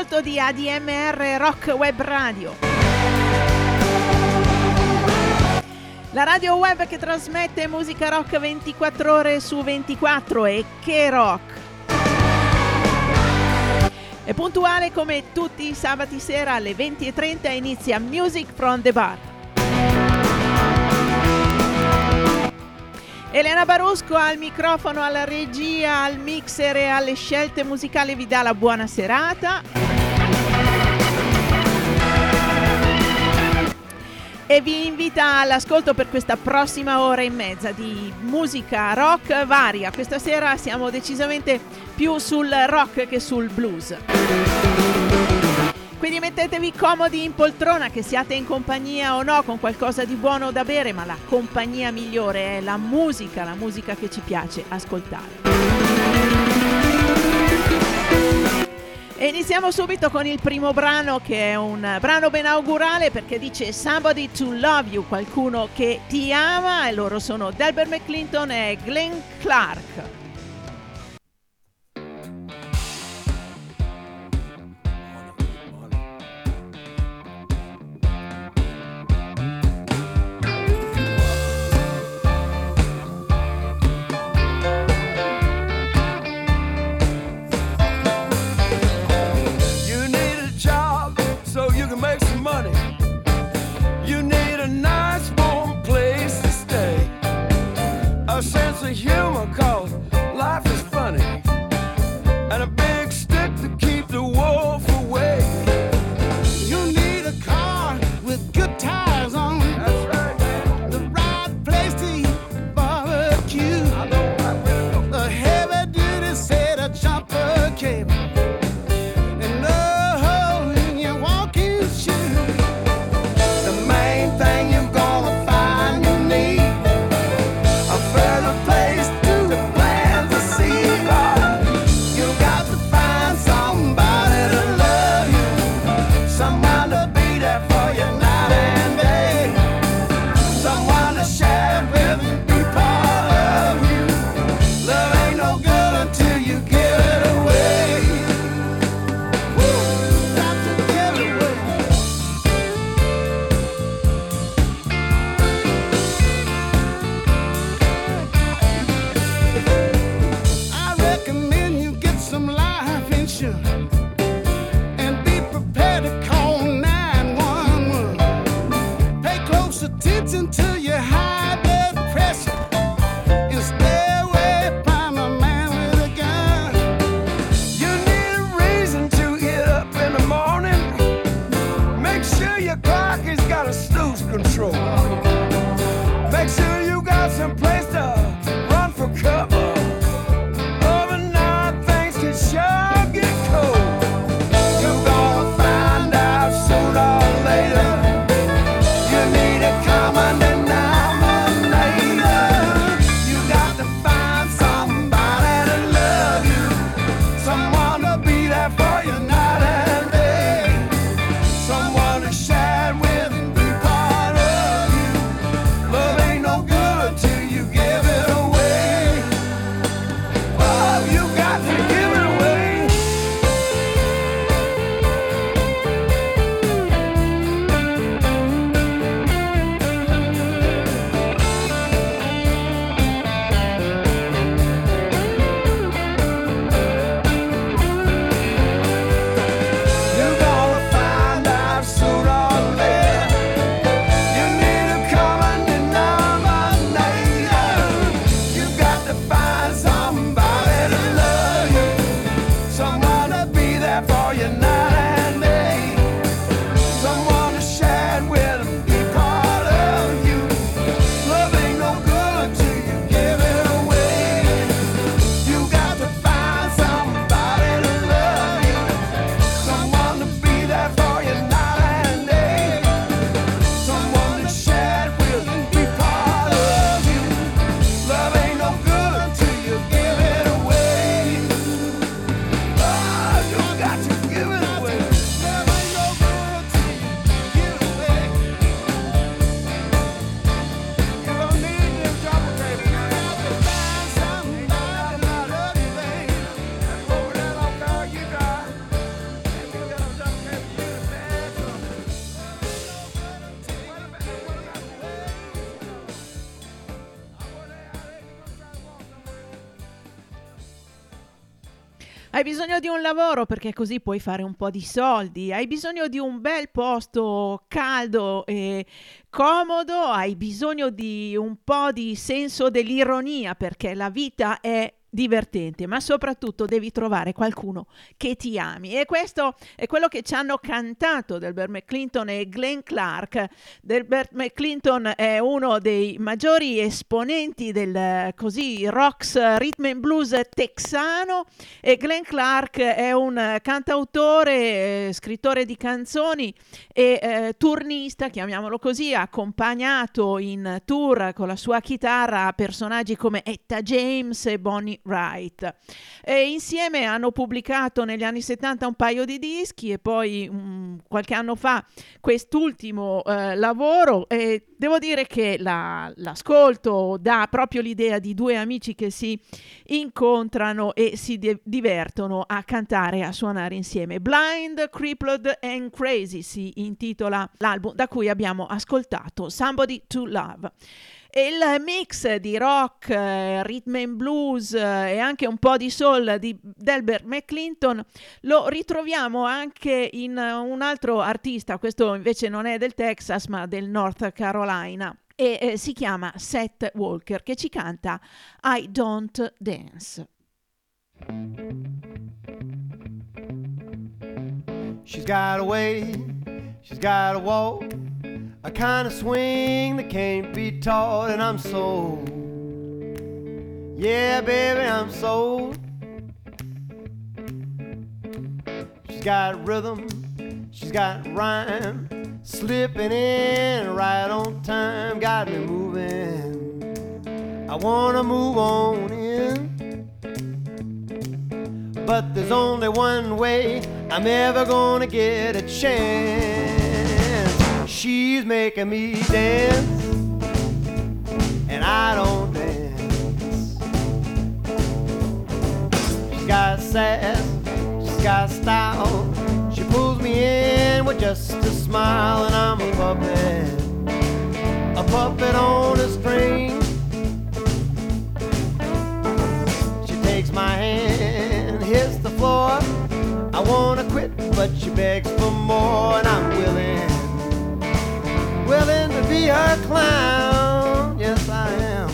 all'ascolto di ADMR Rock Web Radio. La radio web che trasmette musica rock 24 ore su 24 e che rock! È puntuale come tutti i sabati sera alle 20.30 inizia Music from the Bar. Elena Barusco al microfono, alla regia, al mixer e alle scelte musicali vi dà la buona serata. E vi invita all'ascolto per questa prossima ora e mezza di musica rock varia. Questa sera siamo decisamente più sul rock che sul blues. Quindi mettetevi comodi in poltrona, che siate in compagnia o no, con qualcosa di buono da bere, ma la compagnia migliore è la musica, la musica che ci piace ascoltare. E iniziamo subito con il primo brano che è un brano benaugurale perché dice Somebody to Love You, qualcuno che ti ama e loro sono Delbert McClinton e Glenn Clark. Bisogno di un lavoro perché così puoi fare un po' di soldi, hai bisogno di un bel posto caldo e comodo, hai bisogno di un po' di senso dell'ironia perché la vita è divertente, ma soprattutto devi trovare qualcuno che ti ami. E questo è quello che ci hanno cantato Delbert McClinton e Glenn Clark. Delbert McClinton è uno dei maggiori esponenti del così rocks rhythm and blues texano e Glenn Clark è un cantautore, eh, scrittore di canzoni e eh, turnista, chiamiamolo così, accompagnato in tour con la sua chitarra personaggi come Etta James e Bonnie Wright. E insieme hanno pubblicato negli anni 70 un paio di dischi e poi um, qualche anno fa quest'ultimo eh, lavoro e devo dire che la, l'ascolto dà proprio l'idea di due amici che si incontrano e si de- divertono a cantare e a suonare insieme. Blind, Crippled and Crazy si intitola l'album da cui abbiamo ascoltato Somebody to Love. Il mix di rock, eh, rhythm and blues eh, e anche un po' di soul di Delbert McClinton lo ritroviamo anche in un altro artista, questo invece non è del Texas ma del North Carolina. E eh, si chiama Seth Walker che ci canta I Don't Dance. She's got a way, she's got a walk a kind of swing that can't be taught, and I'm sold. Yeah, baby, I'm sold. She's got rhythm, she's got rhyme, slipping in right on time, got me moving. I wanna move on in. But there's only one way I'm ever gonna get a chance. She's making me dance, and I don't dance. She's got sass, she's got style. She pulls me in with just a smile, and I'm a puppet, a puppet on a string. She takes my hand, hits the floor. I wanna quit, but she begs for more, and I'm willing willing to be her clown. Yes, I am.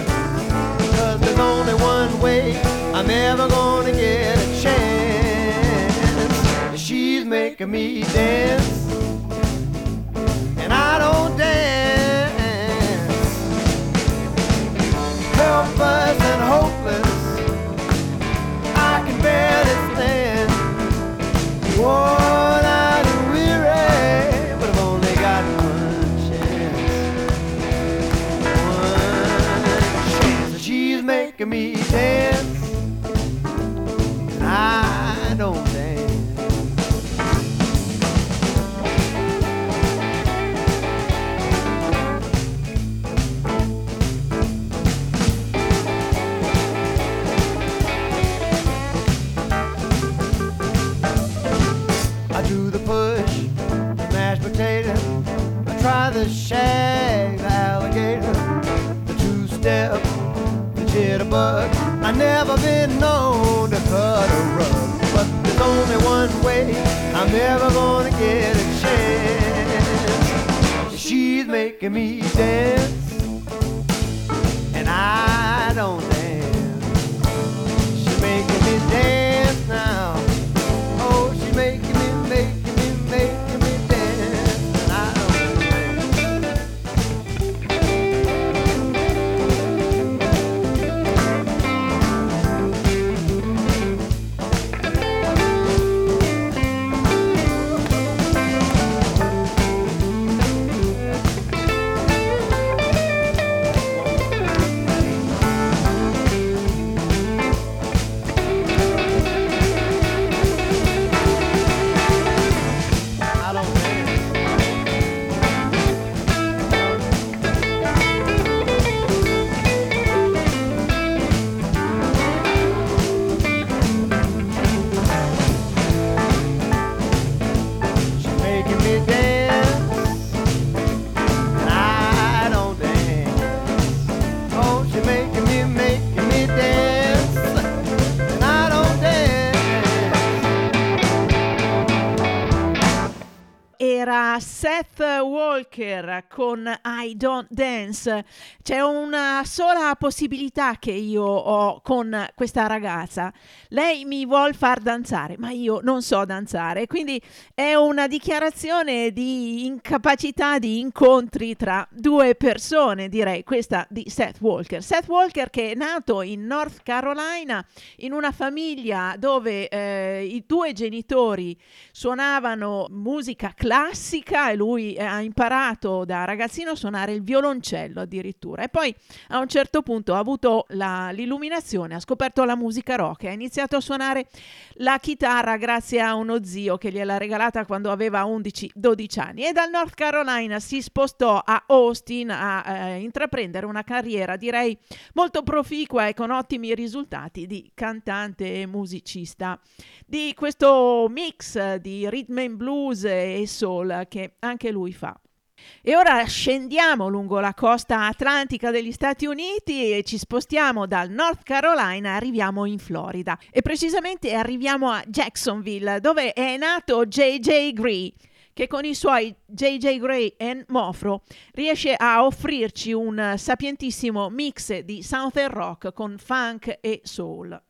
Cause there's only one way I'm ever gonna get a chance. She's making me dance, and I don't dance. said never been known to cut a rug, but there's only one way I'm ever gonna get a chance. She's making me dance, Seth Walker con I Don't Dance. C'è una sola possibilità che io ho con questa ragazza. Lei mi vuol far danzare, ma io non so danzare, quindi è una dichiarazione di incapacità di incontri tra due persone, direi, questa di Seth Walker. Seth Walker che è nato in North Carolina in una famiglia dove eh, i due genitori suonavano musica classica e lui eh, ha imparato da ragazzino a suonare il violoncello addirittura e poi a un certo punto ha avuto la, l'illuminazione, ha scoperto la musica rock e ha iniziato a suonare la chitarra grazie a uno zio che gliel'ha regalata quando aveva 11-12 anni e dal North Carolina si spostò a Austin a eh, intraprendere una carriera direi molto proficua e con ottimi risultati di cantante e musicista di questo mix di rhythm and blues e soul che anche lui fa. E ora scendiamo lungo la costa atlantica degli Stati Uniti e ci spostiamo dal North Carolina, arriviamo in Florida e precisamente arriviamo a Jacksonville dove è nato JJ Gree che con i suoi JJ Gray e Mofro riesce a offrirci un sapientissimo mix di Southern Rock con funk e soul.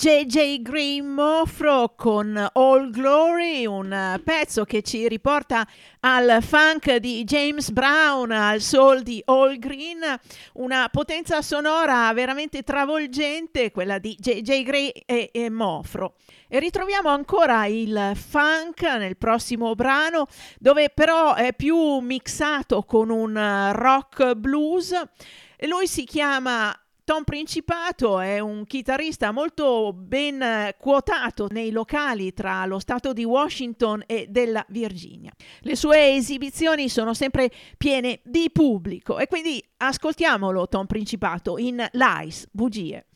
JJ Green Mofro con All Glory, un pezzo che ci riporta al funk di James Brown, al soul di All Green, una potenza sonora veramente travolgente, quella di JJ Green e, e Mofro. E ritroviamo ancora il funk nel prossimo brano, dove però è più mixato con un rock blues. Lui si chiama Tom Principato è un chitarrista molto ben quotato nei locali tra lo stato di Washington e della Virginia. Le sue esibizioni sono sempre piene di pubblico e quindi ascoltiamolo Tom Principato in Lies, bugie.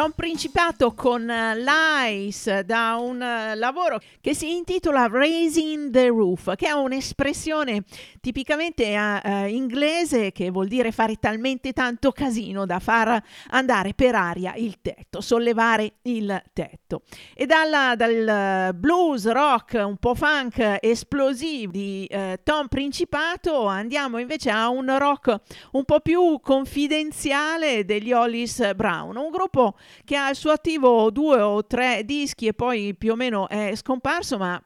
Tom Principato con eh, l'ICE da un eh, lavoro che si intitola Raising the Roof, che è un'espressione tipicamente uh, inglese che vuol dire fare talmente tanto casino da far andare per aria il tetto, sollevare il tetto. E dalla, dal blues rock un po' funk esplosivo di uh, Tom Principato andiamo invece a un rock un po' più confidenziale degli Hollis Brown, un gruppo che ha al suo attivo due o tre dischi e poi più o meno è scomparso, ma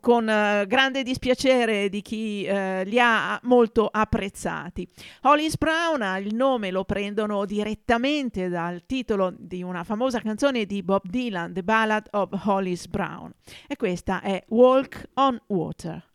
con uh, grande dispiacere di chi uh, li ha molto apprezzati. Hollis Brown, il nome lo prendono direttamente dal titolo di una famosa canzone di Bob Dylan, The Ballad of Hollis Brown. E questa è Walk on Water.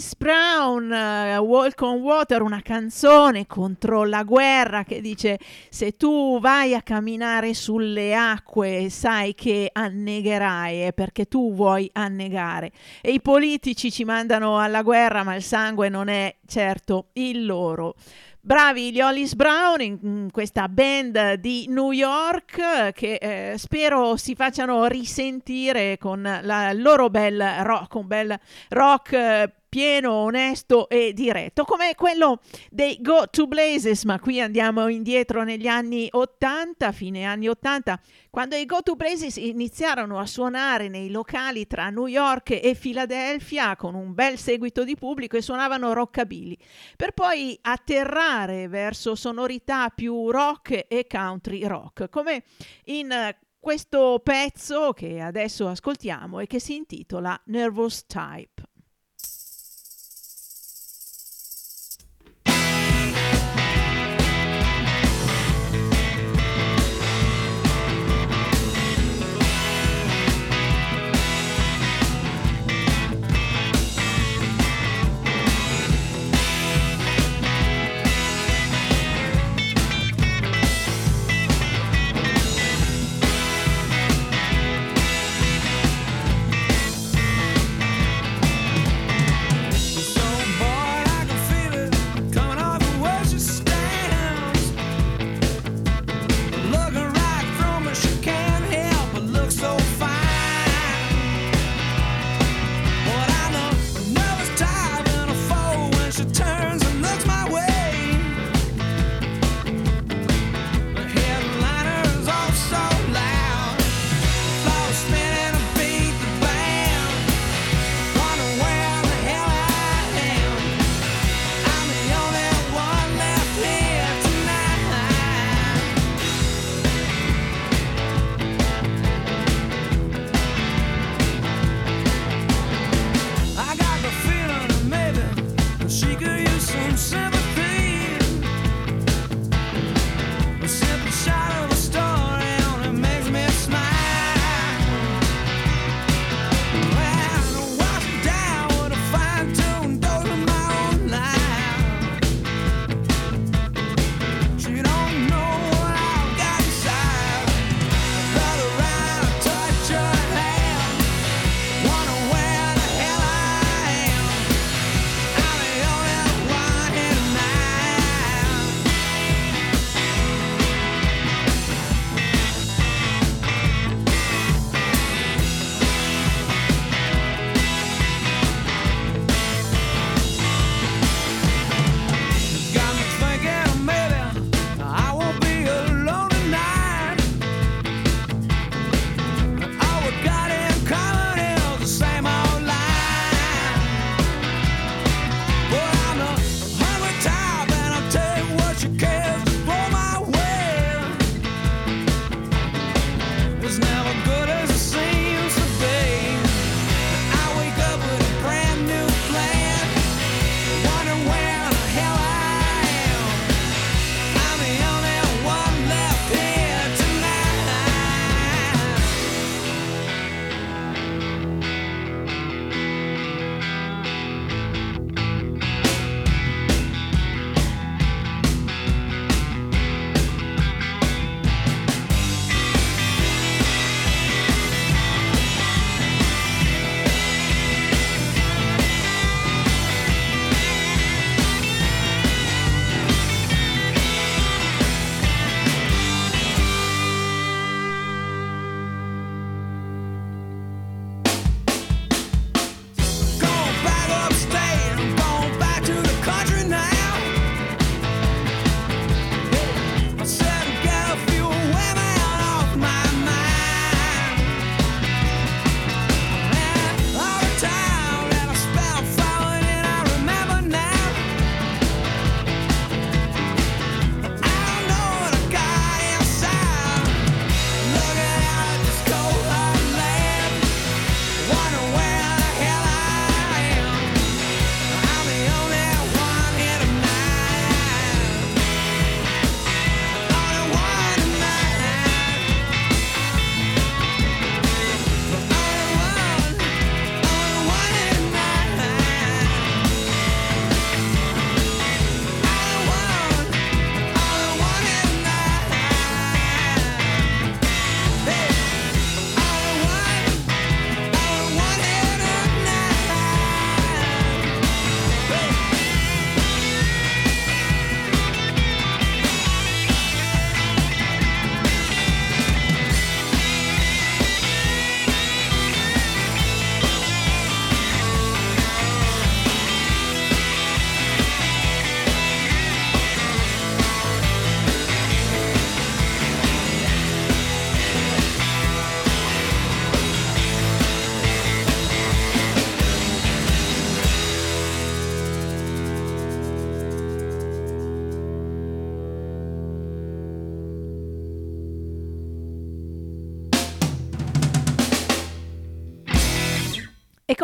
Hollis Brown, uh, Walk on Water, una canzone contro la guerra che dice se tu vai a camminare sulle acque sai che annegherai è perché tu vuoi annegare e i politici ci mandano alla guerra ma il sangue non è certo il loro. Bravi gli Hollis Brown in questa band di New York che eh, spero si facciano risentire con la, il loro bel rock, un bel rock eh, pieno, onesto e diretto, come quello dei Go to Blazes, ma qui andiamo indietro negli anni 80, fine anni 80, quando i Go to Blazes iniziarono a suonare nei locali tra New York e Filadelfia con un bel seguito di pubblico e suonavano rockabilly, per poi atterrare verso sonorità più rock e country rock, come in questo pezzo che adesso ascoltiamo e che si intitola Nervous Type.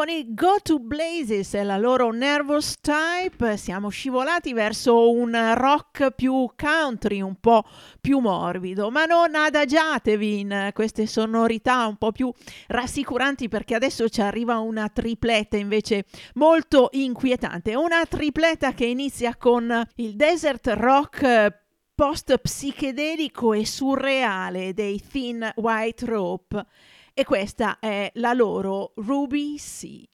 Con i Go to Blazes e la loro Nervous Type. Siamo scivolati verso un rock più country, un po' più morbido, ma non adagiatevi in queste sonorità un po' più rassicuranti perché adesso ci arriva una tripletta invece molto inquietante, una tripletta che inizia con il desert rock post psichedelico e surreale dei Thin White Rope e questa è la loro Ruby Sea.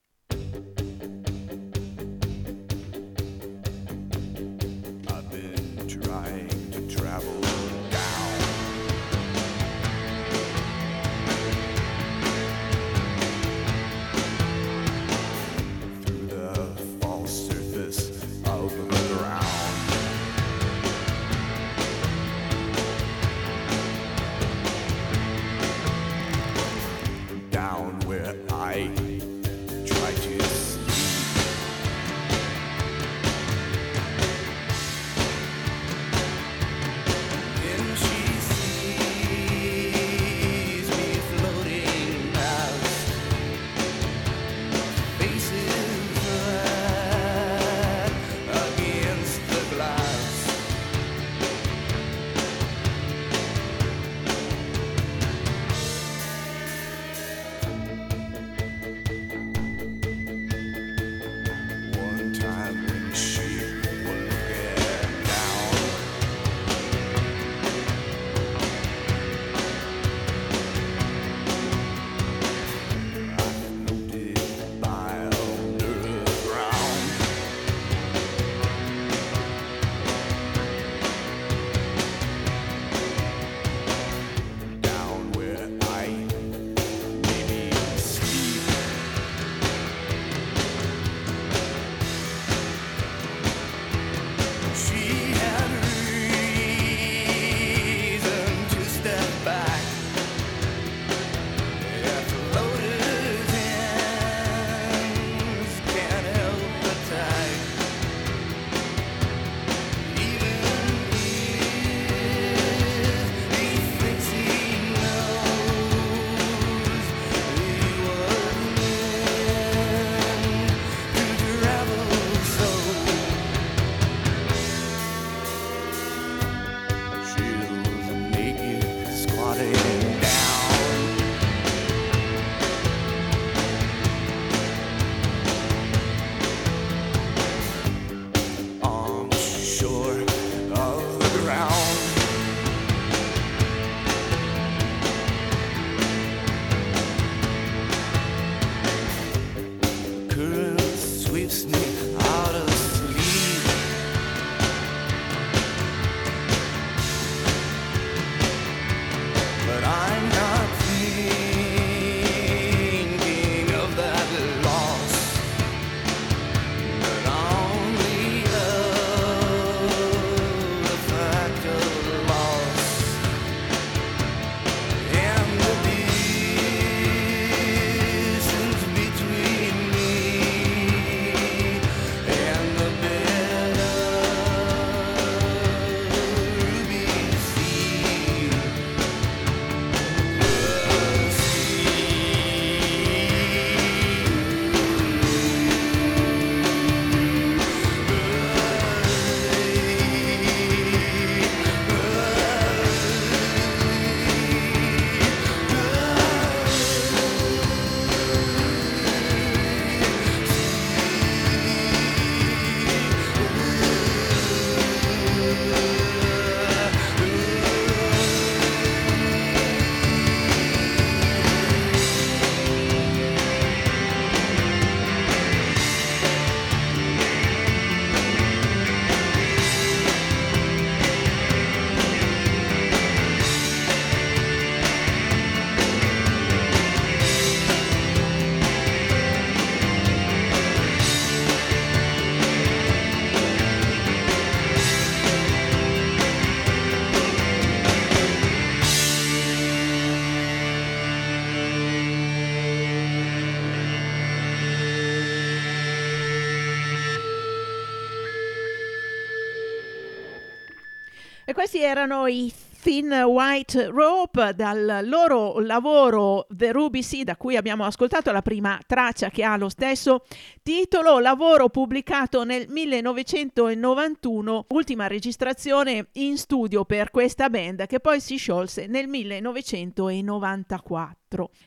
Erano i Thin White Rope dal loro lavoro The Ruby Sea da cui abbiamo ascoltato la prima traccia che ha lo stesso titolo, lavoro pubblicato nel 1991, ultima registrazione in studio per questa band che poi si sciolse nel 1994.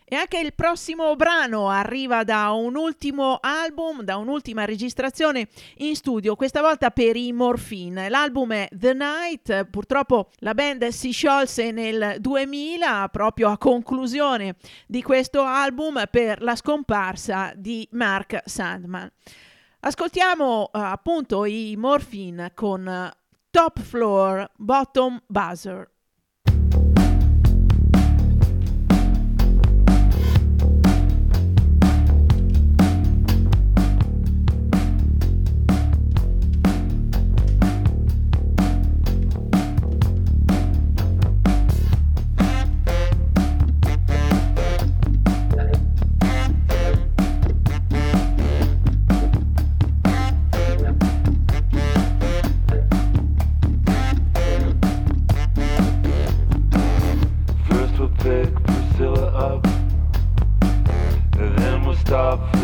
E anche il prossimo brano arriva da un ultimo album, da un'ultima registrazione in studio, questa volta per i Morphine. L'album è The Night, purtroppo la band si sciolse nel 2000 proprio a conclusione di questo album per la scomparsa di Mark Sandman. Ascoltiamo uh, appunto i Morphine con Top Floor Bottom Buzzer. up.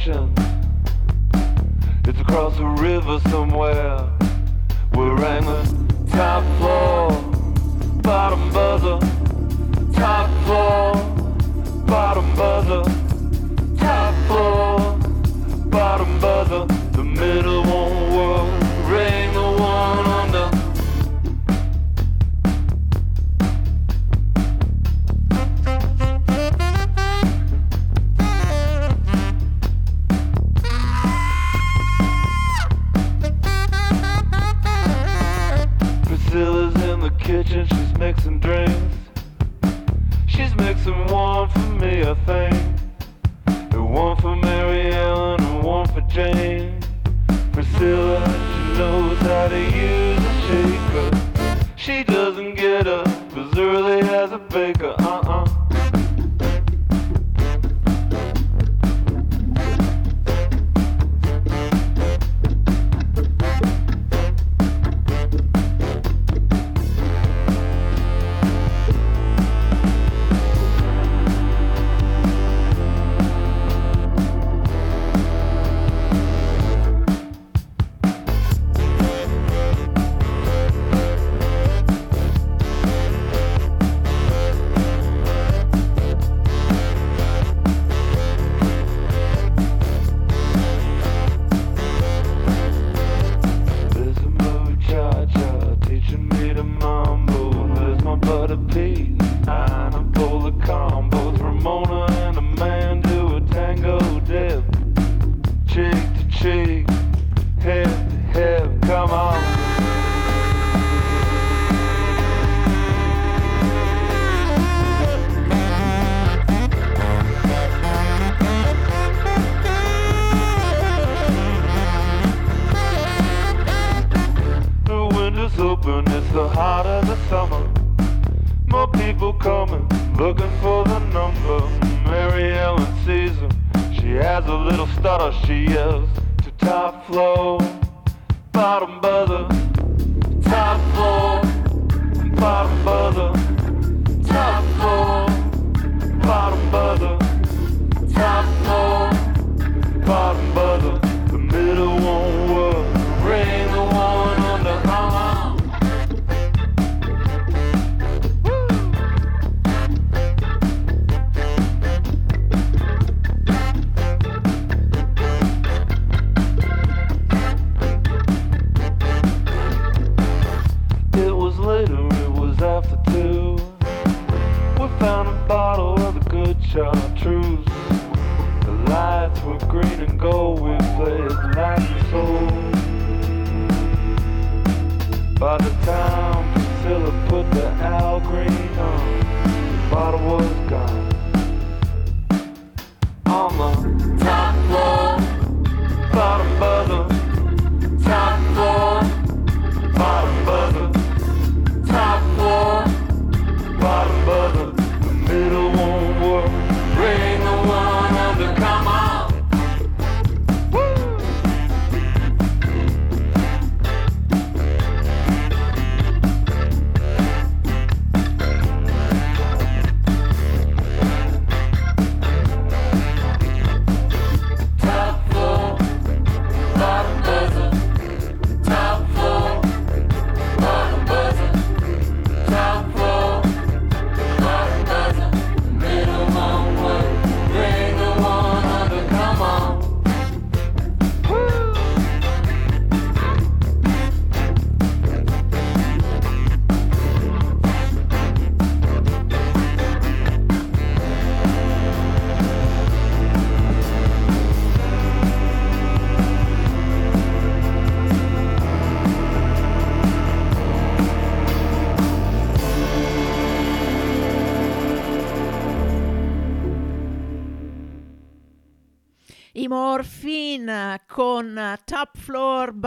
ocean. It's across a river somewhere. We're angling top floor, bottom buzzer. Top floor, bottom buzzer. Top floor, bottom buzzer. The middle one.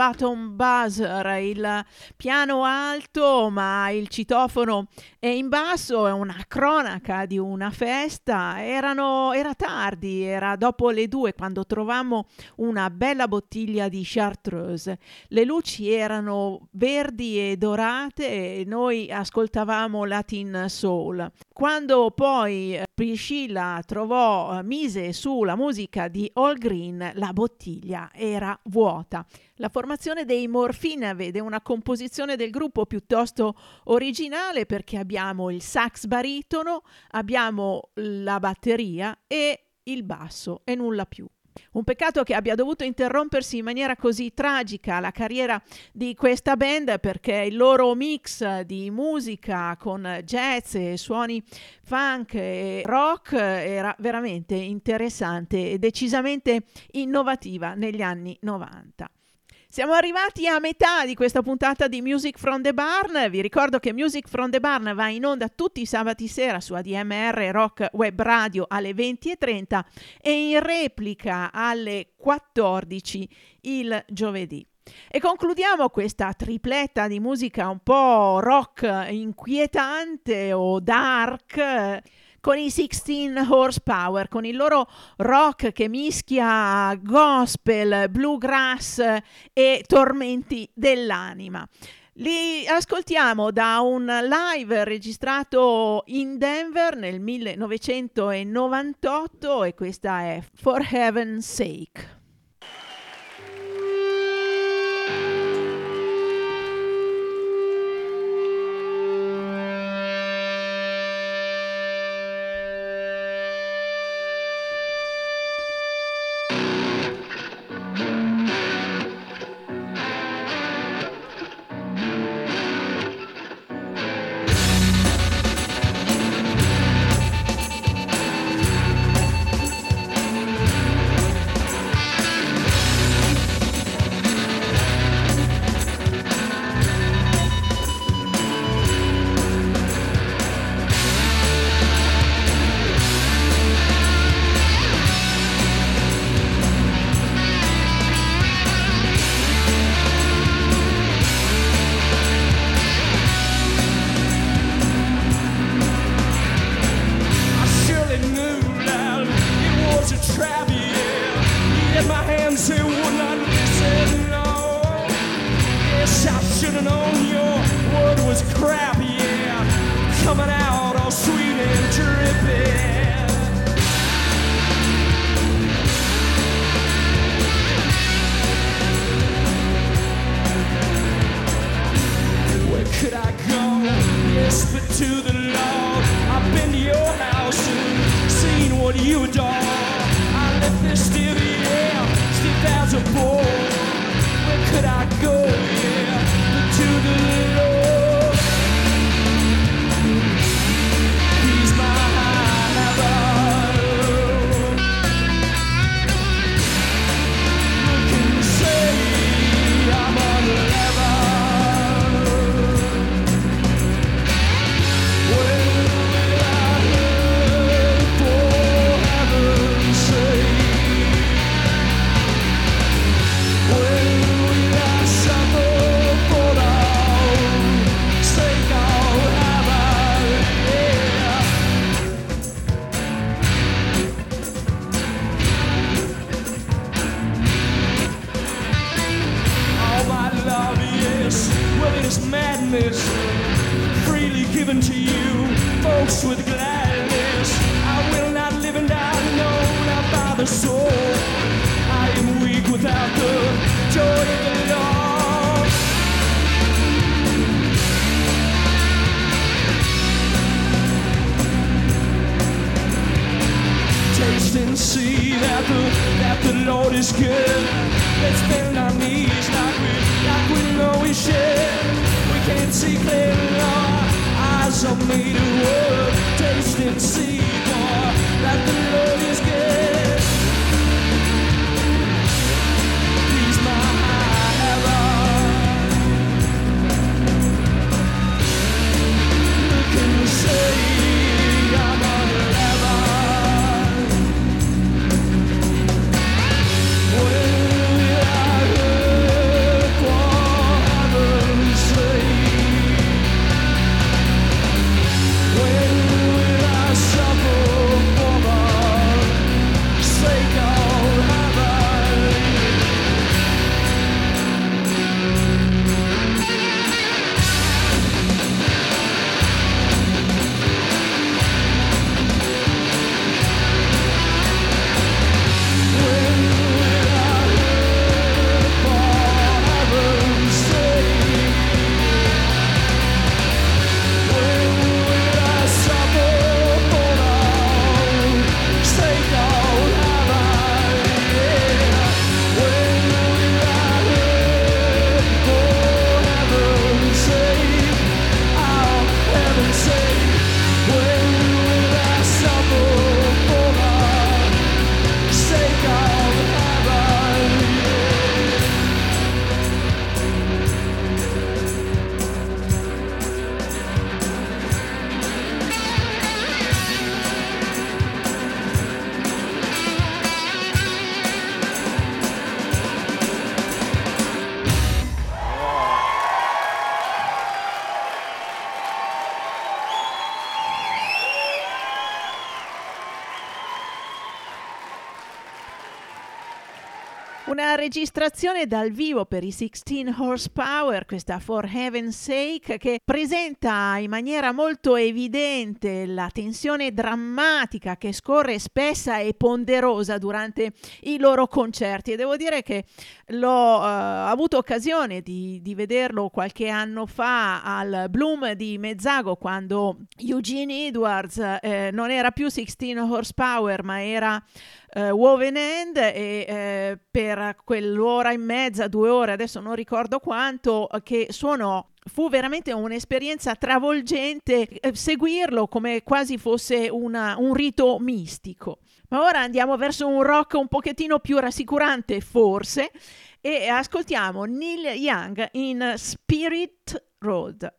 batom Buzzer, il piano alto ma il citofono è in basso, è una cronaca di una festa. Erano, era tardi, era dopo le due quando trovammo una bella bottiglia di chartreuse. Le luci erano verdi e dorate e noi ascoltavamo Latin Soul. Quando poi eh, Priscilla trovò, eh, mise la musica di All Green, la bottiglia era vuota. La formazione dei Morphine vede una composizione del gruppo piuttosto originale perché abbiamo il sax baritono, abbiamo la batteria e il basso e nulla più. Un peccato che abbia dovuto interrompersi in maniera così tragica la carriera di questa band perché il loro mix di musica con jazz e suoni funk e rock era veramente interessante e decisamente innovativa negli anni 90. Siamo arrivati a metà di questa puntata di Music from the Barn. Vi ricordo che Music from the Barn va in onda tutti i sabati sera su ADMR Rock Web Radio alle 20.30 e in replica alle 14 il giovedì. E concludiamo questa tripletta di musica un po' rock inquietante o dark con i 16 Horsepower, con il loro rock che mischia gospel, bluegrass e tormenti dell'anima. Li ascoltiamo da un live registrato in Denver nel 1998 e questa è For Heaven's Sake. Taste and see, dal vivo per i 16 horsepower, questa For Heaven's Sake, che presenta in maniera molto evidente la tensione drammatica che scorre spessa e ponderosa durante i loro concerti. E devo dire che l'ho eh, avuto occasione di, di vederlo qualche anno fa al Bloom di Mezzago quando Eugene Edwards eh, non era più 16 horsepower ma era eh, Woven End e eh, per quell'ora e mezza, due ore, adesso non ricordo quanto, che suonò fu veramente un'esperienza travolgente eh, seguirlo come quasi fosse una- un rito mistico. Ma ora andiamo verso un rock un pochettino più rassicurante, forse, e ascoltiamo Neil Young in Spirit Road.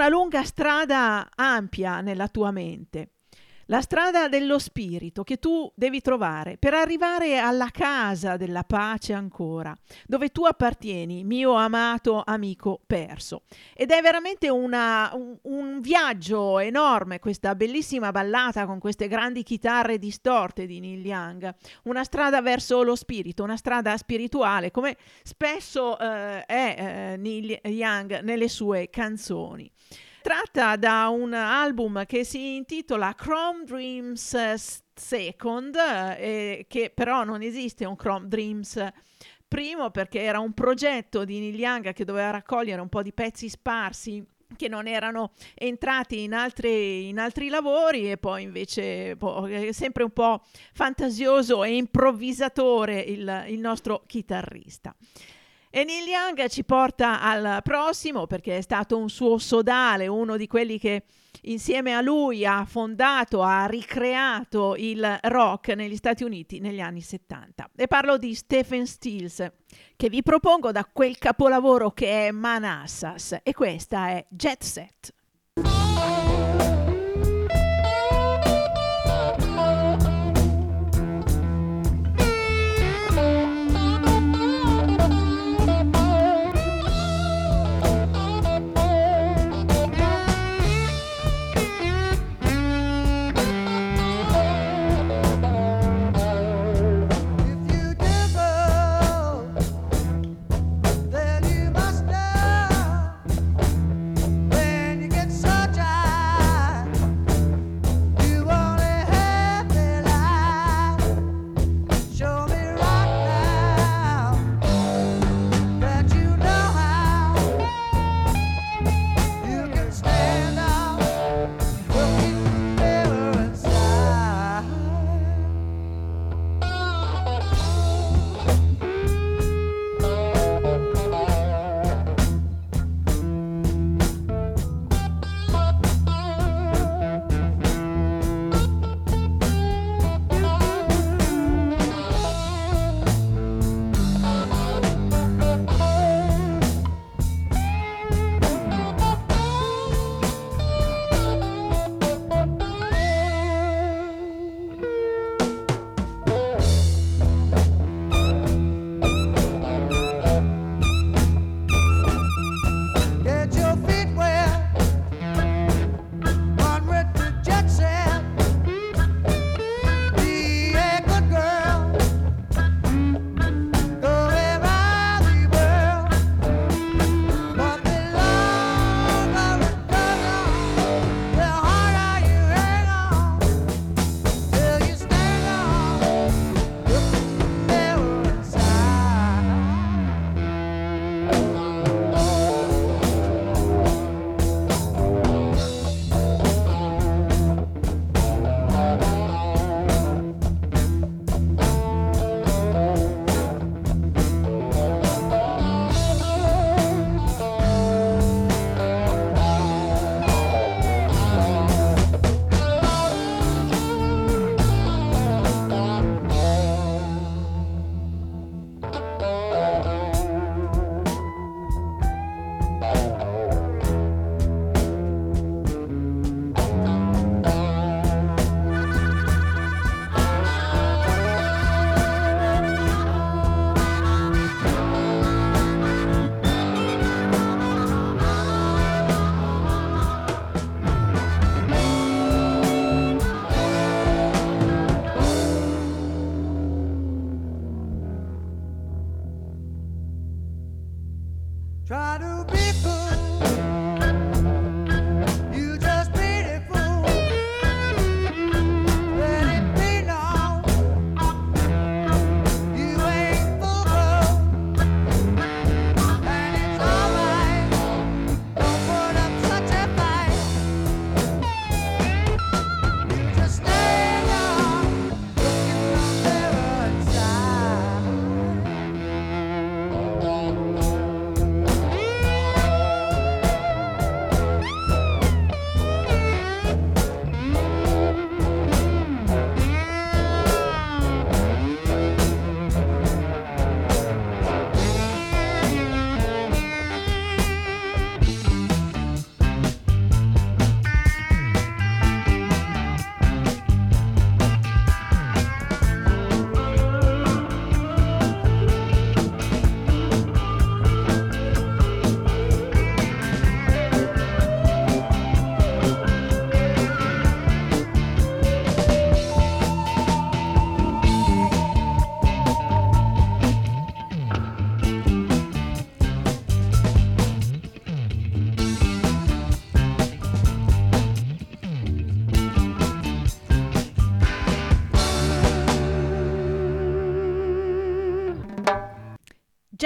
una lunga strada ampia nella tua mente, la strada dello spirito che tu devi trovare per arrivare alla casa della pace ancora, dove tu appartieni, mio amato amico perso. Ed è veramente una, un, un, viaggio enorme questa bellissima ballata con queste grandi chitarre distorte di Neil Young, una strada verso lo spirito, una strada spirituale, come spesso eh, è eh, Neil Young nelle sue canzoni tratta da un album che si intitola Chrome Dreams eh, Second, eh, che però non esiste un Chrome Dreams primo perché era un progetto di Neil Young che doveva raccogliere un po' di pezzi sparsi che non erano entrati in altri, in altri lavori e poi invece boh, è sempre un po' fantasioso e improvvisatore il, il nostro chitarrista. E Neil Young ci porta al prossimo perché è stato un suo sodale, uno di quelli che insieme a lui ha fondato, ha ricreato il rock negli Stati Uniti negli anni 70. E parlo di Stephen Stills, che vi propongo da quel capolavoro che è Manassas e questa è Jet Set.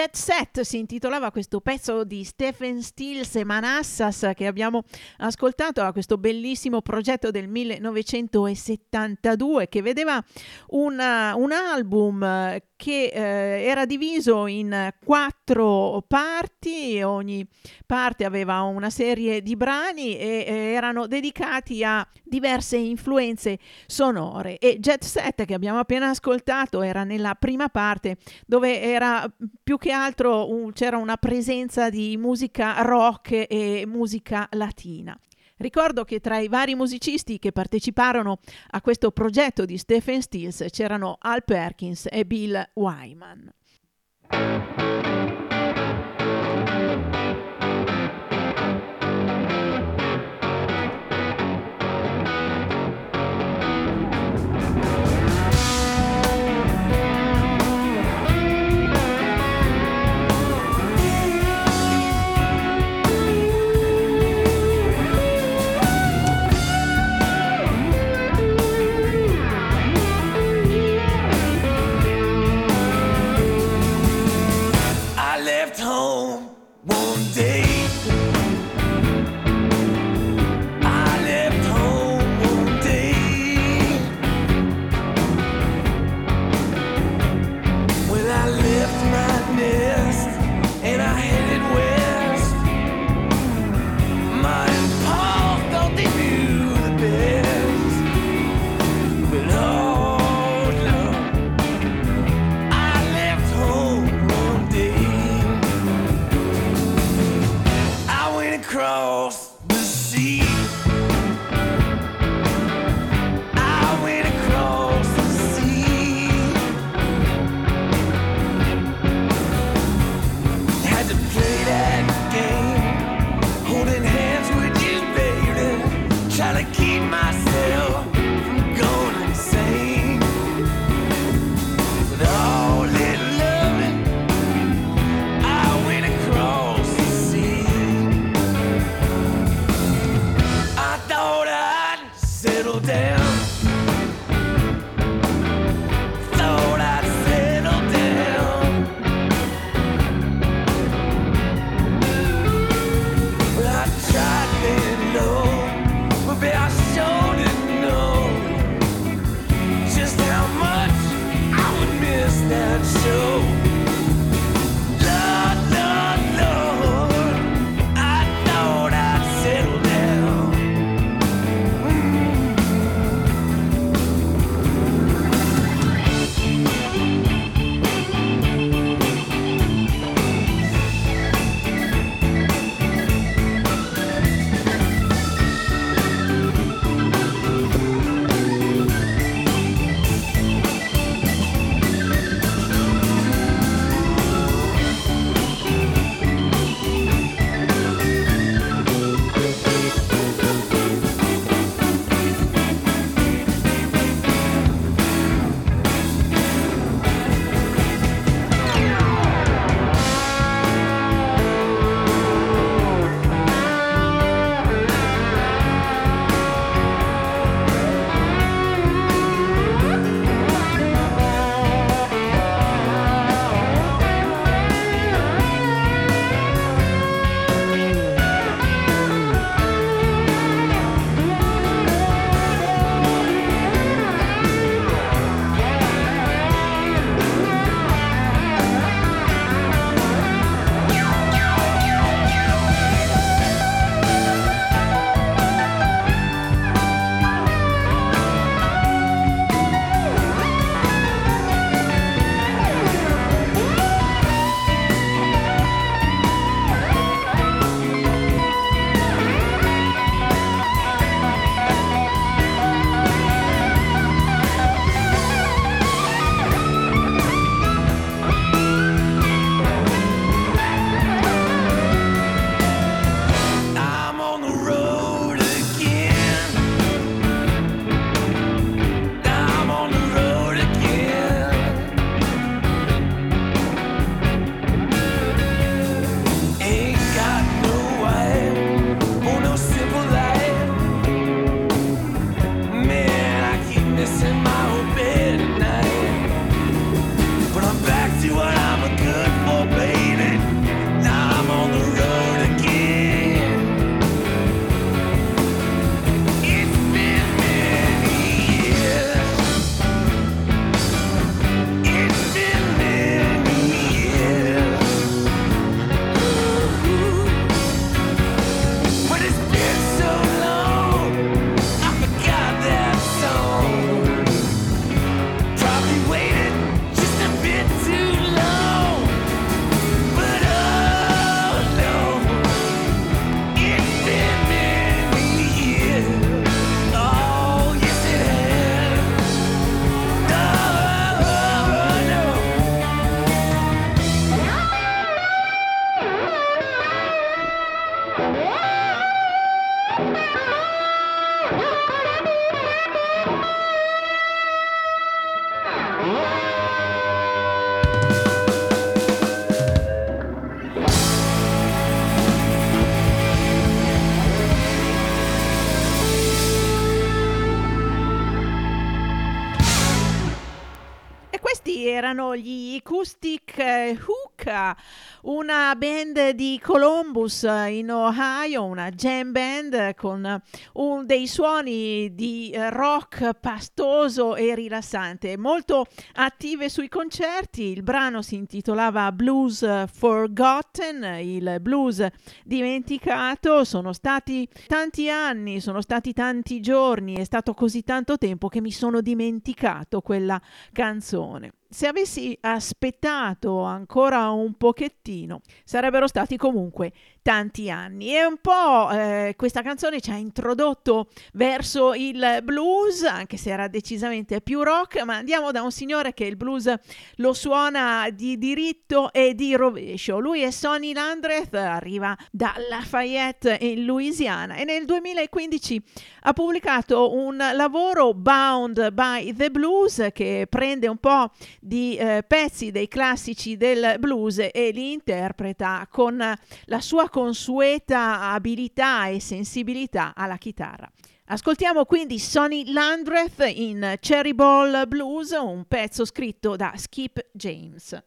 Jet Set si intitolava questo pezzo di Stephen Stills e Manassas che abbiamo ascoltato a questo bellissimo progetto del 1972 che vedeva una, un album che eh, era diviso in quattro parti, ogni parte aveva una serie di brani e eh, erano dedicati a diverse influenze sonore e Jet Set che abbiamo appena ascoltato era nella prima parte dove era più che altro un, c'era una presenza di musica rock e musica latina. Ricordo che tra i vari musicisti che parteciparono a questo progetto di Stephen Stills c'erano Al Perkins e Bill Wyman. Acoustic eh, Hookah, una band di Columbus eh, in Ohio, una jam band con un dei suoni di rock pastoso e rilassante, molto attive sui concerti. Il brano si intitolava Blues Forgotten, il blues dimenticato. Sono stati tanti anni, sono stati tanti giorni, è stato così tanto tempo che mi sono dimenticato quella canzone. Se avessi aspettato ancora un pochettino, sarebbero stati comunque tanti anni. E un po' eh, questa canzone ci ha introdotto verso il blues, anche se era decisamente più rock, ma andiamo da un signore che il blues lo suona di diritto e di rovescio. Lui è Sonny Landreth, arriva da Lafayette in Louisiana e nel 2015 ha pubblicato un lavoro Bound by the Blues che prende un po' di eh, pezzi dei classici del blues e li interpreta con la sua consueta abilità e sensibilità alla chitarra. Ascoltiamo quindi Sonny Landreth in Cherry Ball Blues, un pezzo scritto da Skip James.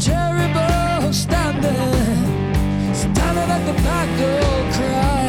Cherry bowl standing, standing at the back door crying.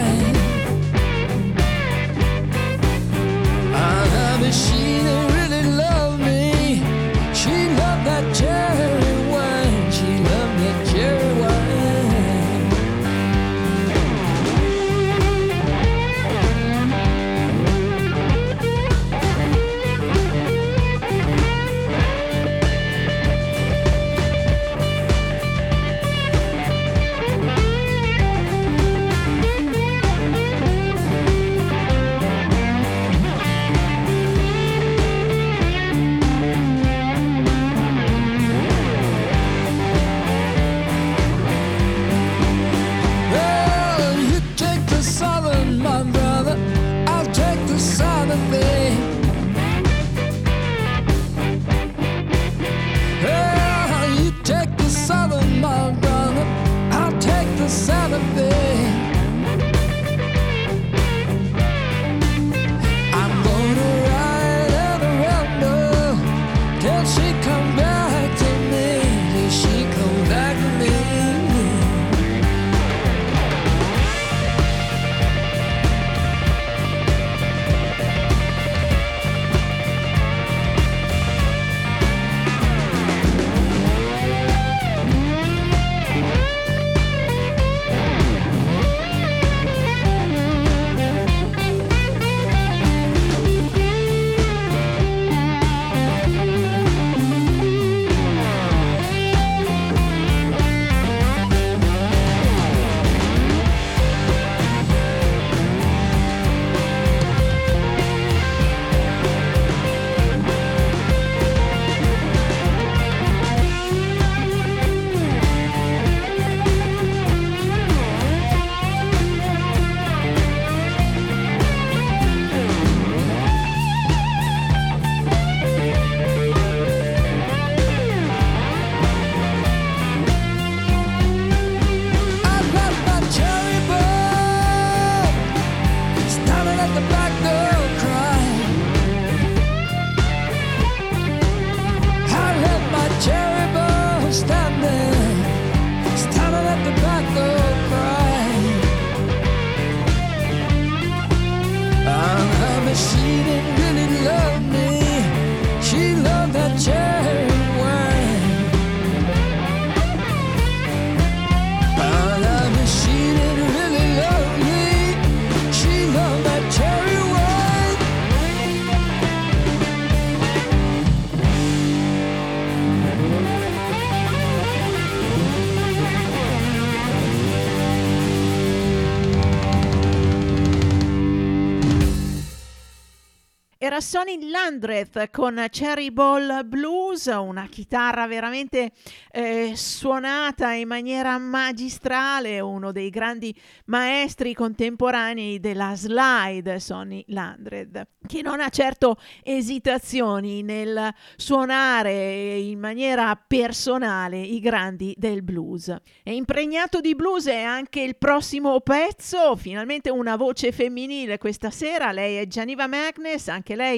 Sonny Landreth con Cherry Ball Blues, una chitarra veramente eh, suonata in maniera magistrale, uno dei grandi maestri contemporanei della slide, Sonny Landreth, che non ha certo esitazioni nel suonare in maniera personale i grandi del blues. È impregnato di blues è anche il prossimo pezzo, finalmente una voce femminile questa sera, lei è Gianiva Magnus, anche lei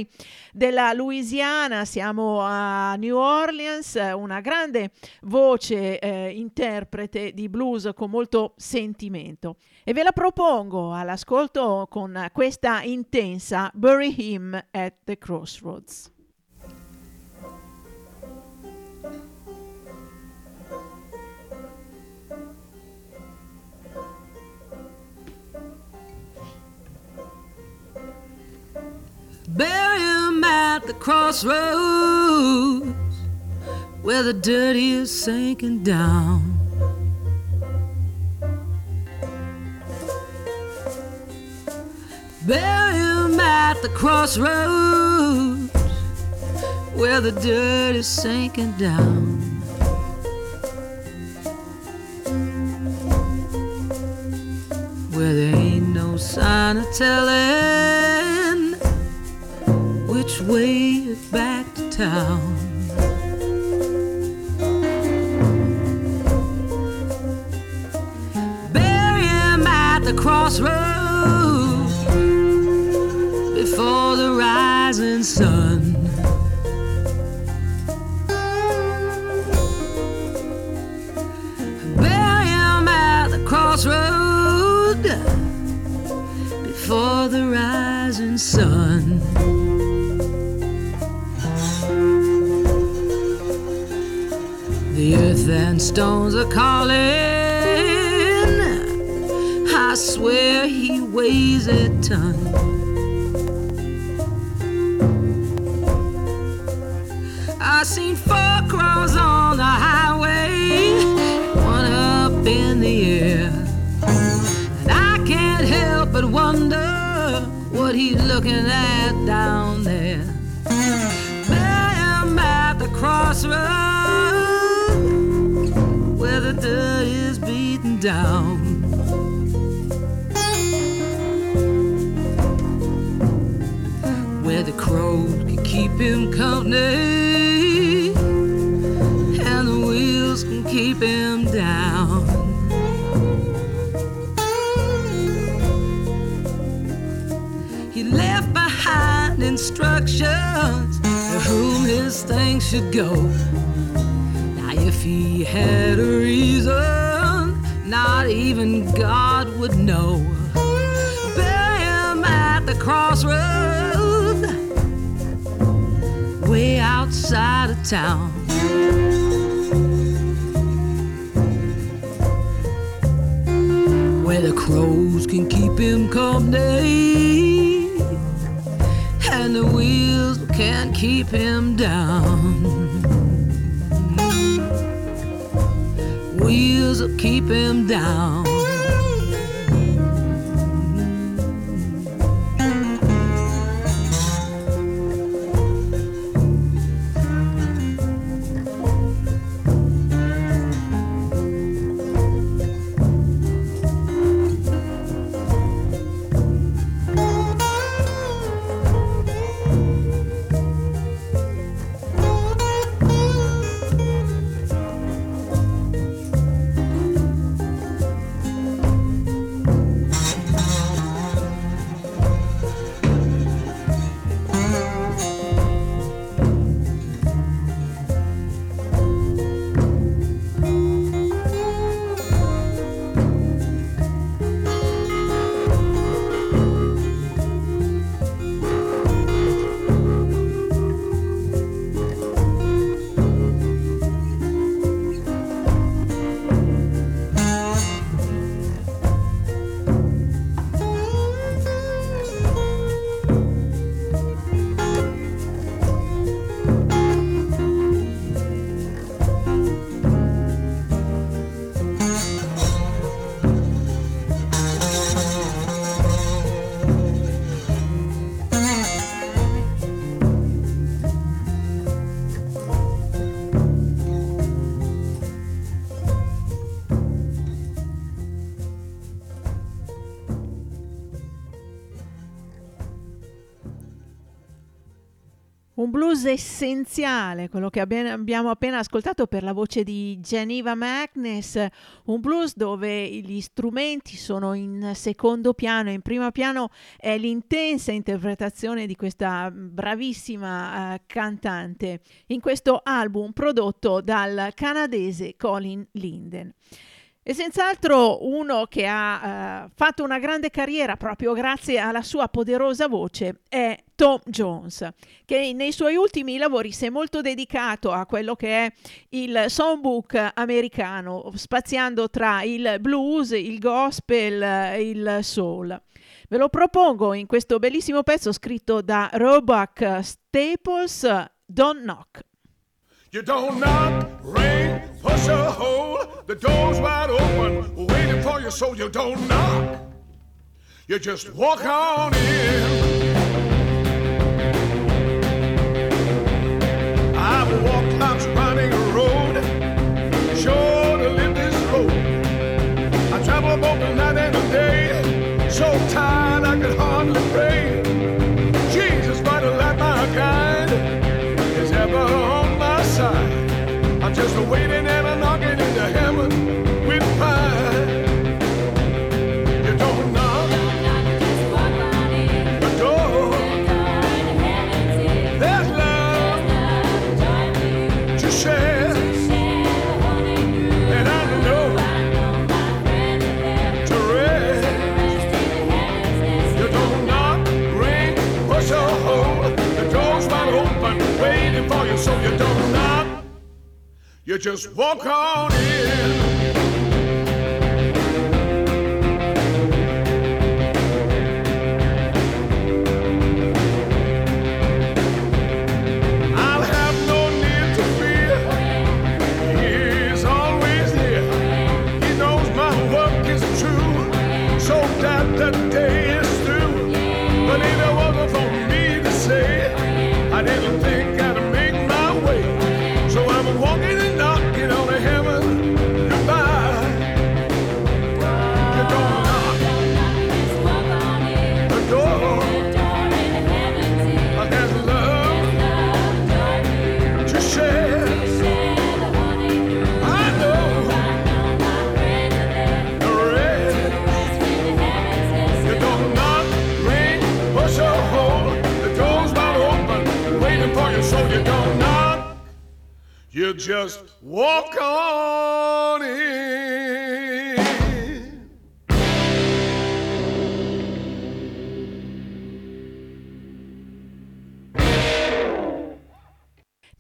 della Louisiana, siamo a New Orleans, una grande voce eh, interprete di blues con molto sentimento. E ve la propongo all'ascolto con questa intensa Bury Him at the Crossroads. Bury him at the crossroads where the dirty is sinking down. Bury him at the crossroads where the dirt is sinking down. Where there ain't no sign of telling which way back to town. Bury him at the crossroads before the rising sun. Bury him at the crossroad before the rising sun. The earth and stones are calling. I swear he weighs a ton. I seen four crows on the highway, one up in the air. And I can't help but wonder what he's looking at down there. Down. Where the crows can keep him company and the wheels can keep him down. He left behind instructions for whom his things should go. Now, if he had a reason, not even God would know. Bury him at the crossroad, way outside of town. Where the crows can keep him company and the wheels can't keep him down. Wheels will keep him down. Blues essenziale, quello che abbiamo appena ascoltato per la voce di Geneva Magnus, un blues dove gli strumenti sono in secondo piano, in primo piano è l'intensa interpretazione di questa bravissima uh, cantante in questo album prodotto dal canadese Colin Linden. E senz'altro uno che ha uh, fatto una grande carriera proprio grazie alla sua poderosa voce è Tom Jones, che nei suoi ultimi lavori si è molto dedicato a quello che è il songbook americano, spaziando tra il blues, il gospel, il soul. Ve lo propongo in questo bellissimo pezzo scritto da Roebuck Staples, Don't Knock. You don't knock, ring, push a hole. The door's wide open, waiting for you, so you don't knock. You just walk on in. I've walked You just walk on in. You just walk on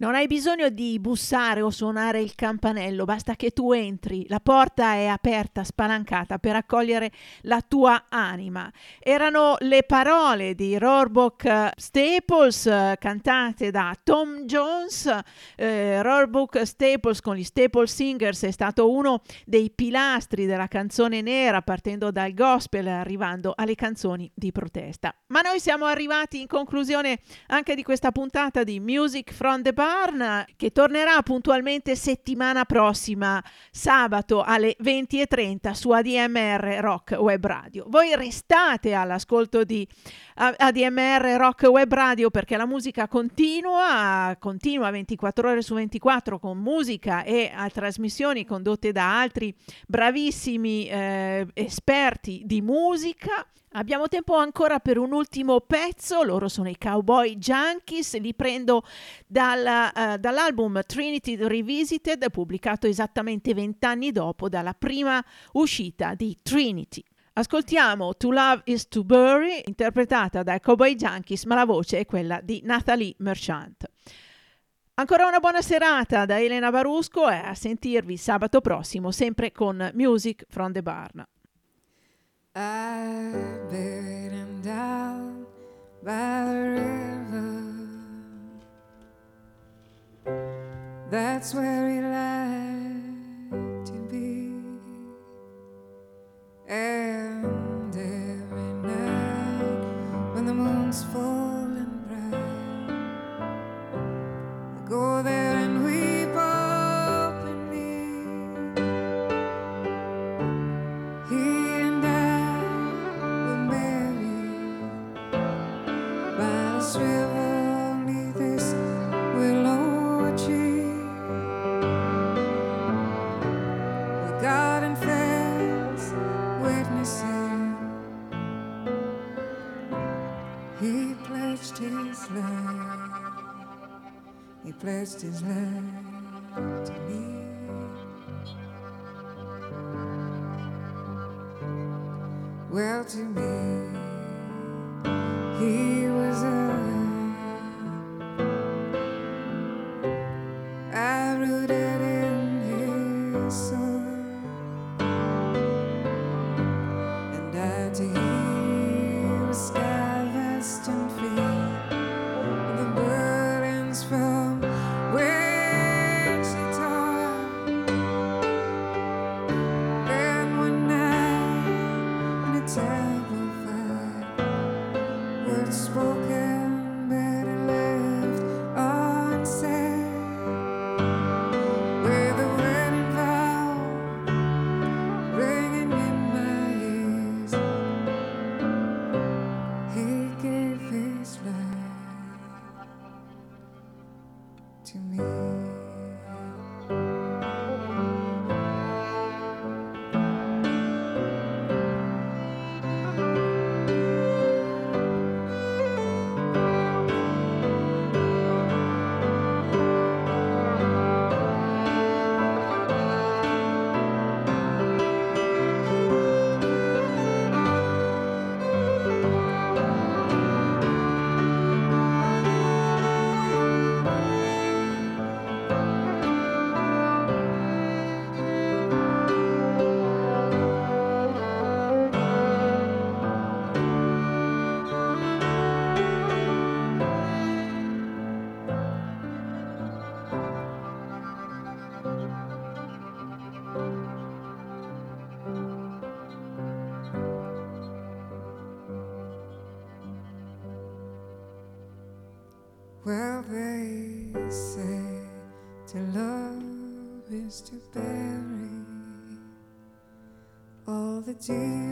Non hai bisogno di bussare o suonare il campanello, basta che tu entri, la porta è aperta, spalancata per accogliere la tua anima. Erano le parole di Roebuck Staples eh, cantate da Tom Jones. Eh, Roebuck Staples con gli Staples Singers è stato uno dei pilastri della canzone nera partendo dal gospel arrivando alle canzoni di protesta. Ma noi siamo arrivati in conclusione anche di questa puntata di Music from the Barn che tornerà puntualmente settimana prossima, sabato alle 20.30 su ADMR Rock Web Radio. Voi restate all'ascolto di ADMR Rock Web Radio perché la musica continua, continua 24 ore su 24 con musica e a trasmissioni condotte da altri bravissimi eh, esperti di musica. Abbiamo tempo ancora per un ultimo pezzo, loro sono i Cowboy Junkies, li prendo dal, uh, dall'album Trinity Revisited, pubblicato esattamente vent'anni dopo dalla prima uscita di Trinity. Ascoltiamo To Love is to Bury, interpretata dai Cowboy Junkies, ma la voce è quella di Nathalie Merchant. Ancora una buona serata da Elena Barusco e a sentirvi sabato prossimo, sempre con Music from the Barn. I buried him down by the river. That's where he liked to be. And every night when the moon's full and bright, I go there Blessed his love to me. Well, to me. do.